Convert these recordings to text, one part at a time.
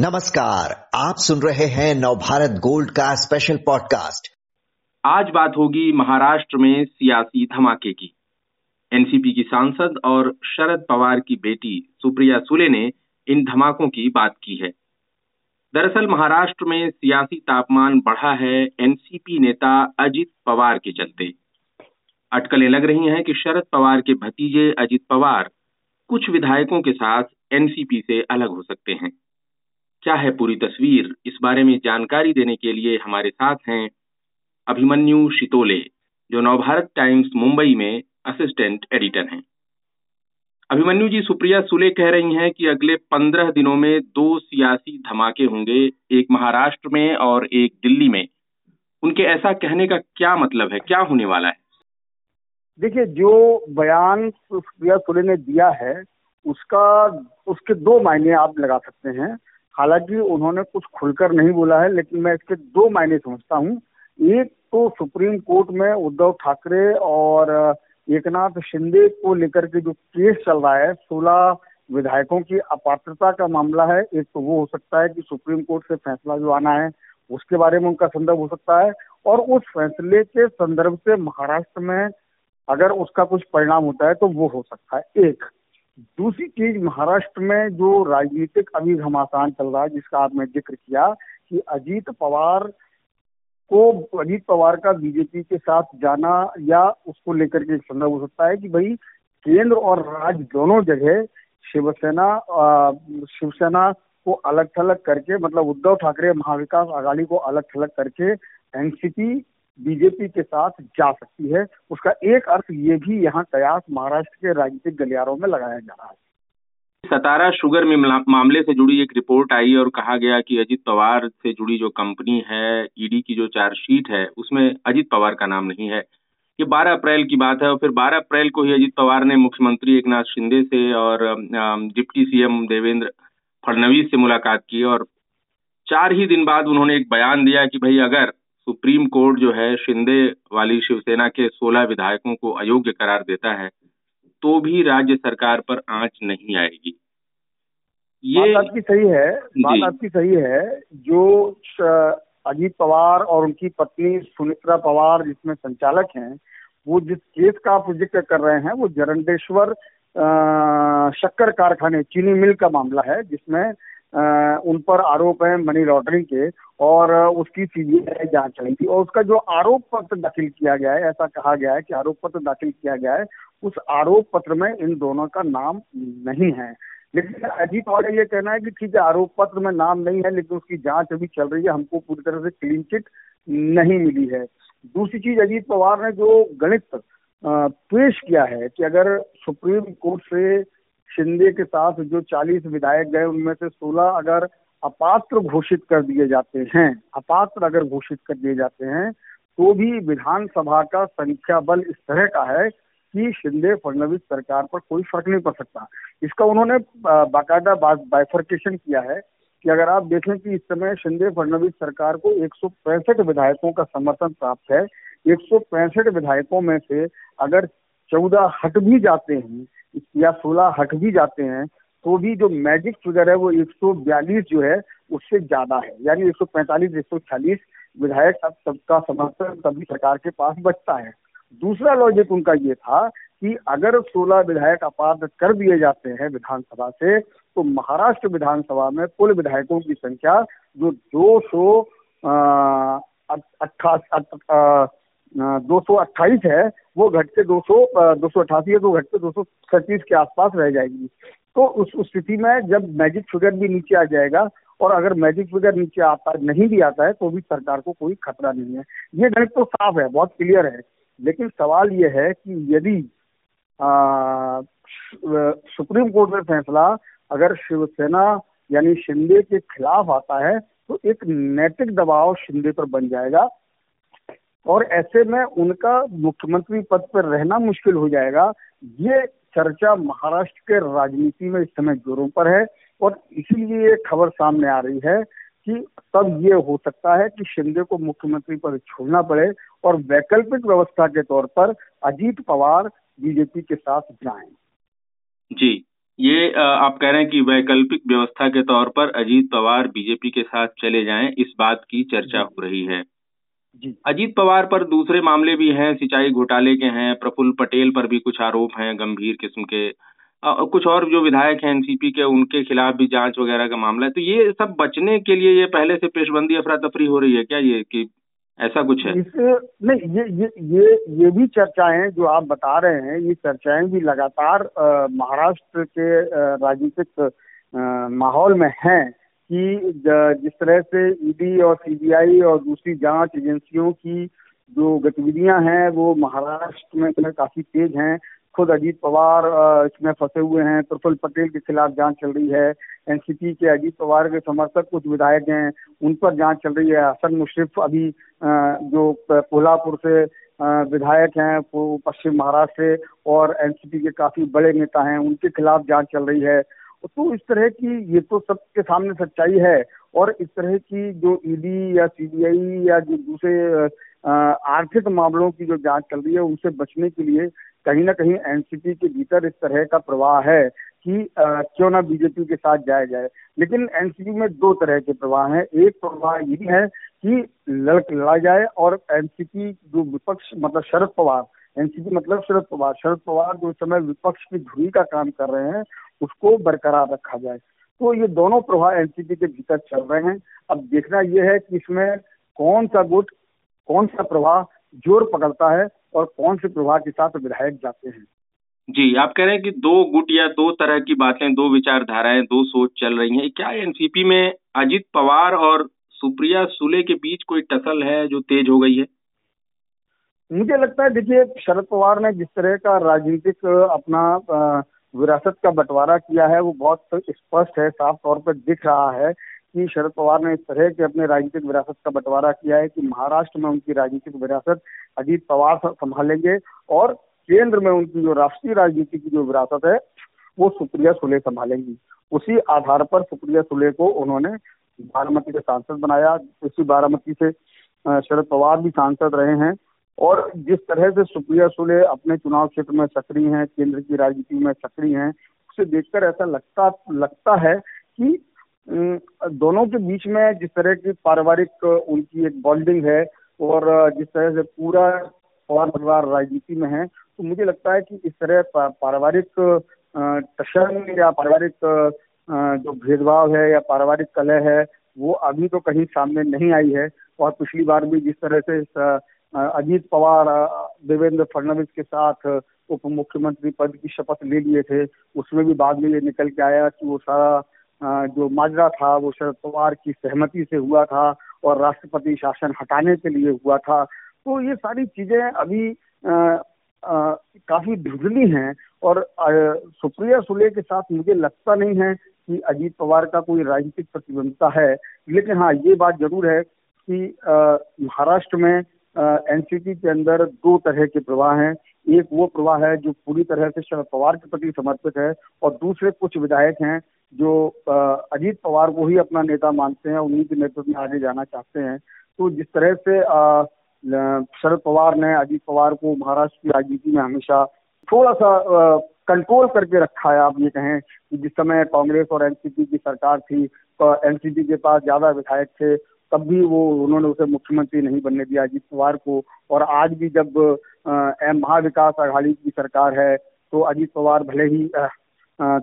नमस्कार, आप सुन रहे हैं नवभारत गोल्ड का स्पेशल पॉडकास्ट आज बात होगी महाराष्ट्र में सियासी धमाके की। एनसीपी की सांसद और शरद पवार की बेटी सुप्रिया सुले ने इन धमाकों की बात की है। दरअसल महाराष्ट्र में सियासी तापमान बढ़ा है एनसीपी नेता अजित पवार के चलते। अटकलें लग रही हैं कि शरद पवार के भतीजे अजित पवार कुछ विधायकों के साथ एनसीपी से अलग हो सकते हैं। क्या है पूरी तस्वीर? इस बारे में जानकारी देने के लिए हमारे साथ हैं अभिमन्यु शितोले, जो नवभारत टाइम्स मुंबई में असिस्टेंट एडिटर हैं। अभिमन्यु जी, सुप्रिया सुले कह रही हैं कि अगले पंद्रह दिनों में दो सियासी धमाके होंगे, एक महाराष्ट्र में और एक दिल्ली में। उनके ऐसा कहने का क्या मतलब है? क्या होने वाला है? देखिए, जो बयान सुप्रिया सुले ने दिया है, उसका, उसके दो मायने आप लगा सकते हैं। हालाँकि उन्होंने कुछ खुलकर नहीं बोला है, लेकिन मैं इसके दो मायने समझता हूँ। एक तो सुप्रीम कोर्ट में उद्धव ठाकरे और एकनाथ शिंदे को लेकर के जो केस चल रहा है, सोलह विधायकों की अपात्रता का मामला है। एक तो वो हो सकता है कि सुप्रीम कोर्ट से फैसला जो आना है, उसके बारे में उनका संदर्भ हो सकता है। और उस फैसले के संदर्भ से महाराष्ट्र में अगर उसका कुछ परिणाम होता है तो वो हो सकता है। एक दूसरी चीज़, महाराष्ट्र में जो राजनीतिक अभी घमासान चल रहा है, जिसका आपने ज़िक्र किया कि अजीत पवार को, अजीत पवार का बीजेपी के साथ जाना या उसको लेकर के संदर्भ हो सकता है कि भाई केंद्र और राज्य दोनों जगह शिवसेना शिवसेना को अलग थलग करके मतलब उद्धव ठाकरे महाविकास आघाड़ी को अलग थलग करके एनसीपी बीजेपी के साथ जा सकती है। उसका एक अर्थ ये भी यहाँ कयास महाराष्ट्र के राजनीतिक गलियारों में लगाया जा रहा है। सतारा शुगर मामले से जुड़ी एक रिपोर्ट आई और कहा गया कि अजित पवार से जुड़ी जो कंपनी है, ईडी की जो चार्जशीट है, उसमें अजित पवार का नाम नहीं है। ये 12 अप्रैल की बात है और फिर 12 अप्रैल को ही अजित पवार ने मुख्यमंत्री एक नाथ शिंदे से और डिप्टी सीएम देवेंद्र फडणवीस से मुलाकात की और चार ही दिन बाद उन्होंने एक बयान दिया कि भाई अगर सुप्रीम कोर्ट जो है शिंदे वाली शिवसेना के 16 विधायकों को अयोग्य करार देता है तो भी राज्य सरकार पर आँच नहीं आएगी। ये बात आपकी सही है बात आपकी सही है जो अजीत पवार और उनकी पत्नी सुनित्रा पवार जिसमें संचालक हैं वो जिस केस का आप ज़िक्र कर रहे हैं वो जरंडेश्वर शक्कर कारखाने चीनी मिल का मामला है जिसमें उन पर आरोप है मनी लॉन्ड्रिंग के और उसकी सीबीआई जाँच चली थी। और उसका जो आरोप पत्र दाखिल किया गया है, ऐसा कहा गया है कि आरोप पत्र दाखिल किया गया है, उस आरोप पत्र में इन दोनों का नाम नहीं है। लेकिन अजीत का ये कहना है कि ठीक है, आरोप पत्र में नाम नहीं है, लेकिन उसकी जाँच अभी चल रही है, हमको पूरी तरह से क्लीन चिट नहीं मिली है। दूसरी चीज़, अजीत पवार ने जो गणित पेश किया है कि अगर सुप्रीम कोर्ट से शिंदे के साथ जो 40 विधायक गए, उनमें से 16 अगर अपात्र घोषित कर दिए जाते हैं, अपात्र अगर घोषित कर दिए जाते हैं तो भी विधानसभा का संख्या बल इस तरह का है कि शिंदे फडणवीस सरकार पर कोई फ़र्क नहीं पड़ सकता। इसका उन्होंने बाकायदा बाइफर्केशन किया है कि अगर आप देखें कि इस समय शिंदे फडणवीस सरकार को एक सौ पैंसठ विधायकों का समर्थन प्राप्त है। एक सौ पैंसठ विधायकों में से अगर चौदह हट भी जाते हैं या सोलह हट भी जाते हैं तो भी जो मैजिक फिगर है वो 142 जो है, उससे ज़्यादा है। यानी 145 140 विधायक सब सबका समर्थन सभी सरकार के पास बचता है। दूसरा लॉजिक उनका ये था कि अगर 16 विधायक अपार्थ कर दिए जाते हैं विधानसभा से तो महाराष्ट्र विधानसभा में कुल विधायकों की संख्या जो दो सौ दो सौ अट्ठाईस है, वो घट के दो सौ दो सौ अट्ठासी है तो घट के दो सौ सैंतीस के आसपास रह जाएगी। तो उस स्थिति में जब मैजिक फिगर भी नीचे आ जाएगा, और अगर मैजिक फिगर नीचे आता, नहीं भी आता है तो भी सरकार को कोई खतरा नहीं है। ये गणित तो साफ़ है, बहुत क्लियर है। लेकिन सवाल ये है कि यदि सुप्रीम कोर्ट में फैसला अगर शिवसेना यानी शिंदे के खिलाफ आता है तो एक नैतिक दबाव शिंदे पर बन जाएगा। और ऐसे में उनका मुख्यमंत्री पद पर रहना मुश्किल हो जाएगा। ये चर्चा महाराष्ट्र के राजनीति में इस समय जोरों पर है और इसीलिए ये खबर सामने आ रही है कि तब ये हो सकता है कि शिंदे को मुख्यमंत्री पद छोड़ना पड़े और वैकल्पिक व्यवस्था के तौर पर अजीत पवार बीजेपी के साथ जाएँ। जी ये आप कह रहे हैं कि वैकल्पिक व्यवस्था के तौर पर अजीत पवार बीजेपी के साथ चले जाएँ इस बात की चर्चा हो रही है। अजीत पवार पर दूसरे मामले भी हैं सिंचाई घोटाले के हैं प्रफुल्ल पटेल पर भी कुछ आरोप हैं गंभीर किस्म के। कुछ और जो विधायक हैं एनसीपी के उनके खिलाफ भी जाँच वगैरह का मामला है। तो ये सब बचने के लिए ये पहले से पेशबंदी अफरा तफरी हो रही है क्या ये कि ऐसा कुछ है? इस नहीं ये ये ये ये भी चर्चाएँ जो आप बता रहे हैं ये चर्चाएँ भी लगातार महाराष्ट्र के राजनीतिक माहौल में हैं। कि जिस तरह से ईडी और सीबीआई और दूसरी जाँच एजेंसियों की जो गतिविधियाँ हैं, वो महाराष्ट्र में काफ़ी तेज हैं। खुद अजीत पवार इसमें फंसे हुए हैं। प्रफुल्ल पटेल के खिलाफ जाँच चल रही है। एनसीपी के अजीत पवार के समर्थक कुछ विधायक हैं, उन पर जाँच चल रही है। हसन मुशरफ अभी जो कोल्हापुर से विधायक हैं पश्चिम महाराष्ट्र से और एनसीपी के काफ़ी बड़े नेता हैं, उनके खिलाफ जाँच चल रही है। तो इस तरह की ये तो सबके सामने सच्चाई है और इस तरह की जो ईडी या सीबीआई या जो दूसरे आर्थिक मामलों की जो जाँच चल रही है, उनसे बचने के लिए कहीं ना कहीं एनसीपी के भीतर इस तरह का प्रवाह है कि क्यों ना बीजेपी के साथ जाया जाए। लेकिन एनसीपी में दो तरह के प्रवाह हैं। एक प्रवाह ये है कि लड़ लड़ा जाए और एनसीपी जो विपक्ष मतलब शरद पवार, एनसीपी मतलब शरद पवार। शरद पवार जो समय विपक्ष की धुरी का काम कर रहे हैं उसको बरकरार रखा जाए। तो ये दोनों प्रभाव एनसीपी के भीतर चल रहे हैं। अब देखना यह है कि इसमें कौन सा गुट कौन सा प्रवाह ज़ोर पकड़ता है और कौन से प्रवाह के साथ विधायक जाते हैं। जी आप कह रहे हैं कि दो गुट या दो तरह की बातें दो विचारधाराएँ दो सोच चल रही हैं। क्या एनसीपी में अजित पवार और सुप्रिया सुले के बीच कोई टसल है जो तेज हो गई है? मुझे लगता है देखिए शरद पवार ने जिस तरह का राजनीतिक अपना विरासत का बंटवारा किया है, वो बहुत स्पष्ट है, साफ़ तौर पर दिख रहा है कि शरद पवार ने इस तरह के अपने राजनीतिक विरासत का बंटवारा किया है कि महाराष्ट्र में उनकी राजनीतिक विरासत अजीत पवार संभालेंगे और केंद्र में उनकी जो राष्ट्रीय राजनीति की जो विरासत है, वो सुप्रिया सुले संभालेंगी। उसी आधार पर सुप्रिया सुले को उन्होंने बारामती के सांसद बनाया। उसी बारामती से शरद पवार भी सांसद रहे हैं। और जिस तरह से सुप्रिया सुले अपने चुनाव क्षेत्र में सक्रिय हैं, केंद्र की राजनीति में सक्रिय हैं, उसे देखकर ऐसा लगता लगता है कि दोनों के बीच में जिस तरह की पारिवारिक उनकी एक बॉन्डिंग है और जिस तरह से पूरा पवार परिवार राजनीति में है तो मुझे लगता है कि इस तरह पारिवारिक या पारिवारिक जो भेदभाव है या पारिवारिक कलह है, वो अभी तो कहीं सामने नहीं आई है। और पिछली बार भी जिस तरह से अजीत पवार देवेंद्र फडणवीस के साथ उप मुख्यमंत्री पद की शपथ ले लिए थे। उसमें भी बाद में ये निकल के आया कि वो सारा जो माजरा था वो शरद पवार की सहमति से हुआ था और राष्ट्रपति शासन हटाने के लिए हुआ था। तो ये सारी चीज़ें अभी आ, आ, काफ़ी धुंधली हैं और सुप्रिया सुले के साथ मुझे लगता नहीं है कि अजीत पवार का कोई राजनीतिक प्रतिबंधता है। लेकिन हाँ ये बात ज़रूर है कि महाराष्ट्र में एनसीपी के अंदर दो तरह के प्रवाह हैं। एक वो प्रवाह है जो पूरी तरह से शरद पवार के प्रति समर्पित है और दूसरे कुछ विधायक हैं जो अजीत पवार को ही अपना नेता मानते हैं, उन्हीं के नेतृत्व में आगे जाना चाहते हैं। तो जिस तरह से शरद पवार ने अजीत पवार को महाराष्ट्र की राजनीति में हमेशा थोड़ा सा कंट्रोल करके रखा है, आप ये कहें कि जिस समय कांग्रेस और एनसीपी की सरकार थी तो एनसीपी के पास ज़्यादा विधायक थे तब भी वो, उन्होंने उसे मुख्यमंत्री नहीं बनने दिया अजीत पवार को। और आज भी जब महाविकास आघाड़ी की सरकार है तो अजीत पवार भले ही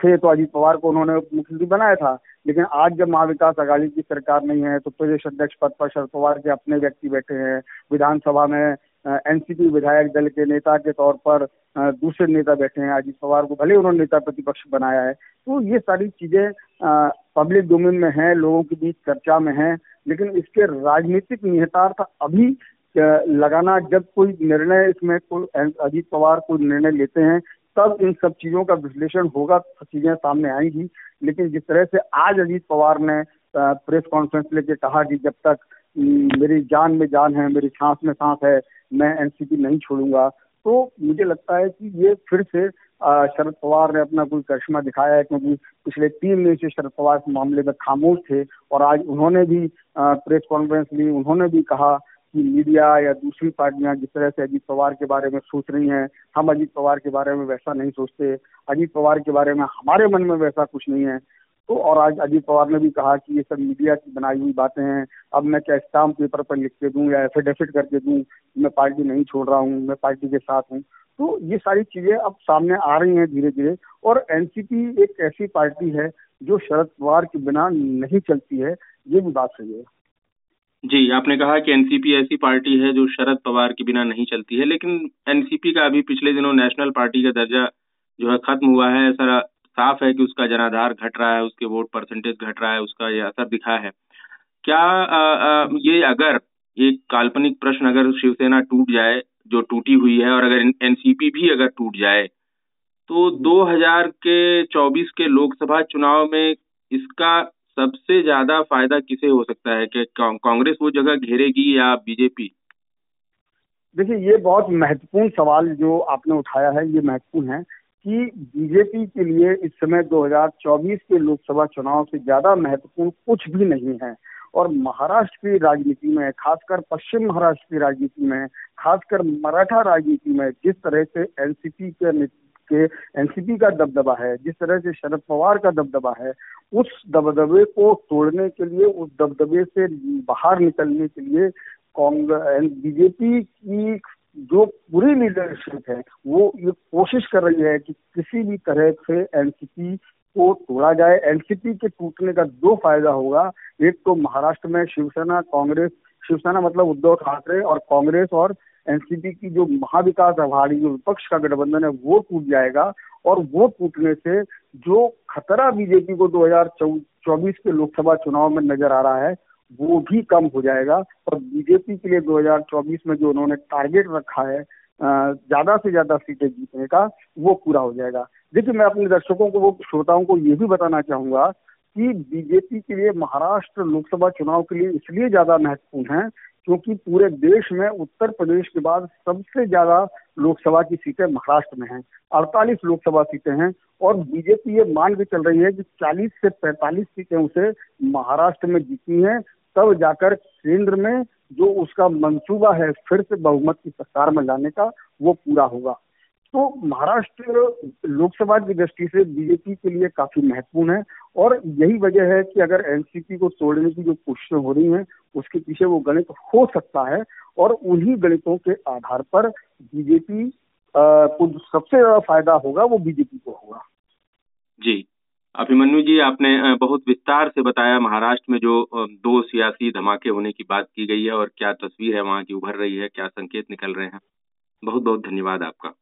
थे तो अजीत पवार को उन्होंने मुख्यमंत्री बनाया था। लेकिन आज जब महाविकास आघाड़ी की सरकार नहीं है तो प्रदेश अध्यक्ष पद पर शरद पवार के अपने व्यक्ति बैठे हैं। विधानसभा में एनसीपी विधायक दल के नेता के तौर पर दूसरे नेता बैठे हैं। अजीत पवार को भले उन्होंने नेता प्रतिपक्ष बनाया है। तो ये सारी चीज़ें पब्लिक डोमेन में है, लोगों के बीच चर्चा में है, लेकिन इसके राजनीतिक निहितार्थ अभी लगाना, जब कोई निर्णय इसमें कोई अजीत पवार कोई निर्णय लेते हैं, तब इन सब चीज़ों का विश्लेषण होगा चीज़ें सामने आएँगी। लेकिन जिस तरह से आज अजीत पवार ने प्रेस कॉन्फ्रेंस लेके कहा कि जब तक मेरी जान में जान है, मेरी सांस में सांस है, मैं एनसीपी नहीं छोड़ूँगा तो मुझे लगता है कि ये फिर से शरद पवार ने अपना कोई करिश्मा दिखाया है, क्योंकि पिछले तीन दिन से शरद पवार इस मामले में खामोश थे और आज उन्होंने भी प्रेस कॉन्फ्रेंस ली उन्होंने भी कहा कि मीडिया या दूसरी पार्टियाँ जिस तरह से अजीत पवार के बारे में सोच रही हैं, हम अजीत पवार के बारे में वैसा नहीं सोचते, अजीत पवार के बारे में हमारे मन में वैसा कुछ नहीं है। तो और आज अजीत पवार ने भी कहा कि ये सब मीडिया की बनाई हुई बातें हैं। अब मैं क्या स्टाम्प पेपर पर लिख के दूँ या एफिडेविट करके दूँ, मैं पार्टी नहीं छोड़ रहा हूँ, मैं पार्टी के साथ हूँ। तो ये सारी चीज़ें अब सामने आ रही हैं धीरे धीरे और एनसीपी एक ऐसी पार्टी है जो शरद पवार के बिना नहीं चलती है, ये भी बात सही है। जी, आपने कहा कि एनसीपी ऐसी पार्टी है जो शरद पवार के बिना नहीं चलती है, लेकिन एनसीपी का अभी पिछले दिनों नेशनल पार्टी का दर्जा जो है खत्म हुआ है, ऐसा साफ़ है कि उसका जनाधार घट रहा है उसके वोट परसेंटेज घट रहा है उसका ये असर दिखा है। क्या आ, आ, ये अगर एक काल्पनिक प्रश्न अगर शिवसेना टूट जाए जो टूटी हुई है और अगर एनसीपी भी अगर टूट जाए तो 2000 के 24 के लोकसभा चुनाव में इसका सबसे ज़्यादा फ़ायदा किसे हो सकता है? कि कांग्रेस वो जगह घेरेगी या बीजेपी? देखिए ये बहुत महत्वपूर्ण सवाल जो आपने उठाया है ये महत्वपूर्ण है। कि बीजेपी के लिए इस समय 2024 के लोकसभा चुनाव से ज़्यादा महत्वपूर्ण कुछ भी नहीं है। और महाराष्ट्र की राजनीति में, खासकर पश्चिम महाराष्ट्र की राजनीति में, खासकर मराठा राजनीति में जिस तरह से एनसीपी के के एनसीपी का दबदबा है, जिस तरह से शरद पवार का दबदबा है, उस दबदबे को तोड़ने के लिए, उस दबदबे से बाहर निकलने के लिए कांग्रेस बीजेपी की जो पूरी लीडरशिप है, वो ये कोशिश कर रही है कि किसी भी तरह से एनसीपी को तोड़ा जाए। एनसीपी के टूटने का दो फ़ायदा होगा। एक तो महाराष्ट्र में शिवसेना, कांग्रेस, शिवसेना मतलब उद्धव ठाकरे और कांग्रेस और एनसीपी की जो महाविकास अघाड़ी जो विपक्ष का गठबंधन है, वो टूट जाएगा। और वो टूटने से जो खतरा बीजेपी को 2024 के लोकसभा चुनाव में नज़र आ रहा है वो भी कम हो जाएगा। और बीजेपी के लिए 2024 में जो उन्होंने टारगेट रखा है ज़्यादा से ज़्यादा सीटें जीतने का, वो पूरा हो जाएगा। देखिए, मैं अपने दर्शकों को, वो श्रोताओं को ये भी बताना चाहूँगा कि बीजेपी के लिए महाराष्ट्र लोकसभा चुनाव के लिए इसलिए ज़्यादा महत्वपूर्ण है क्योंकि पूरे देश में उत्तर प्रदेश के बाद सबसे ज़्यादा लोकसभा की सीटें महाराष्ट्र में हैं। 48 लोकसभा सीटें हैं और बीजेपी ये मान के चल रही है कि 40 से 45 सीटें उसे महाराष्ट्र में जीती हैं। तब जाकर केंद्र में जो उसका मंसूबा है फिर से बहुमत की सरकार में लाने का, वो पूरा होगा। तो महाराष्ट्र लोकसभा की दृष्टि से बीजेपी के लिए काफ़ी महत्वपूर्ण है और यही वजह है कि अगर एनसीपी को तोड़ने की जो कोशिशें हो रही हैं, उसके पीछे वो गणित हो सकता है और उन्हीं गणितों के आधार पर बीजेपी को सबसे ज़्यादा फ़ायदा होगा, वो बीजेपी को होगा। जी। अभिमन्यु जी, आपने बहुत विस्तार से बताया महाराष्ट्र में जो दो सियासी धमाके होने की बात की गई है और क्या तस्वीर है, वहाँ की उभर रही है, क्या संकेत निकल रहे हैं। बहुत बहुत धन्यवाद आपका।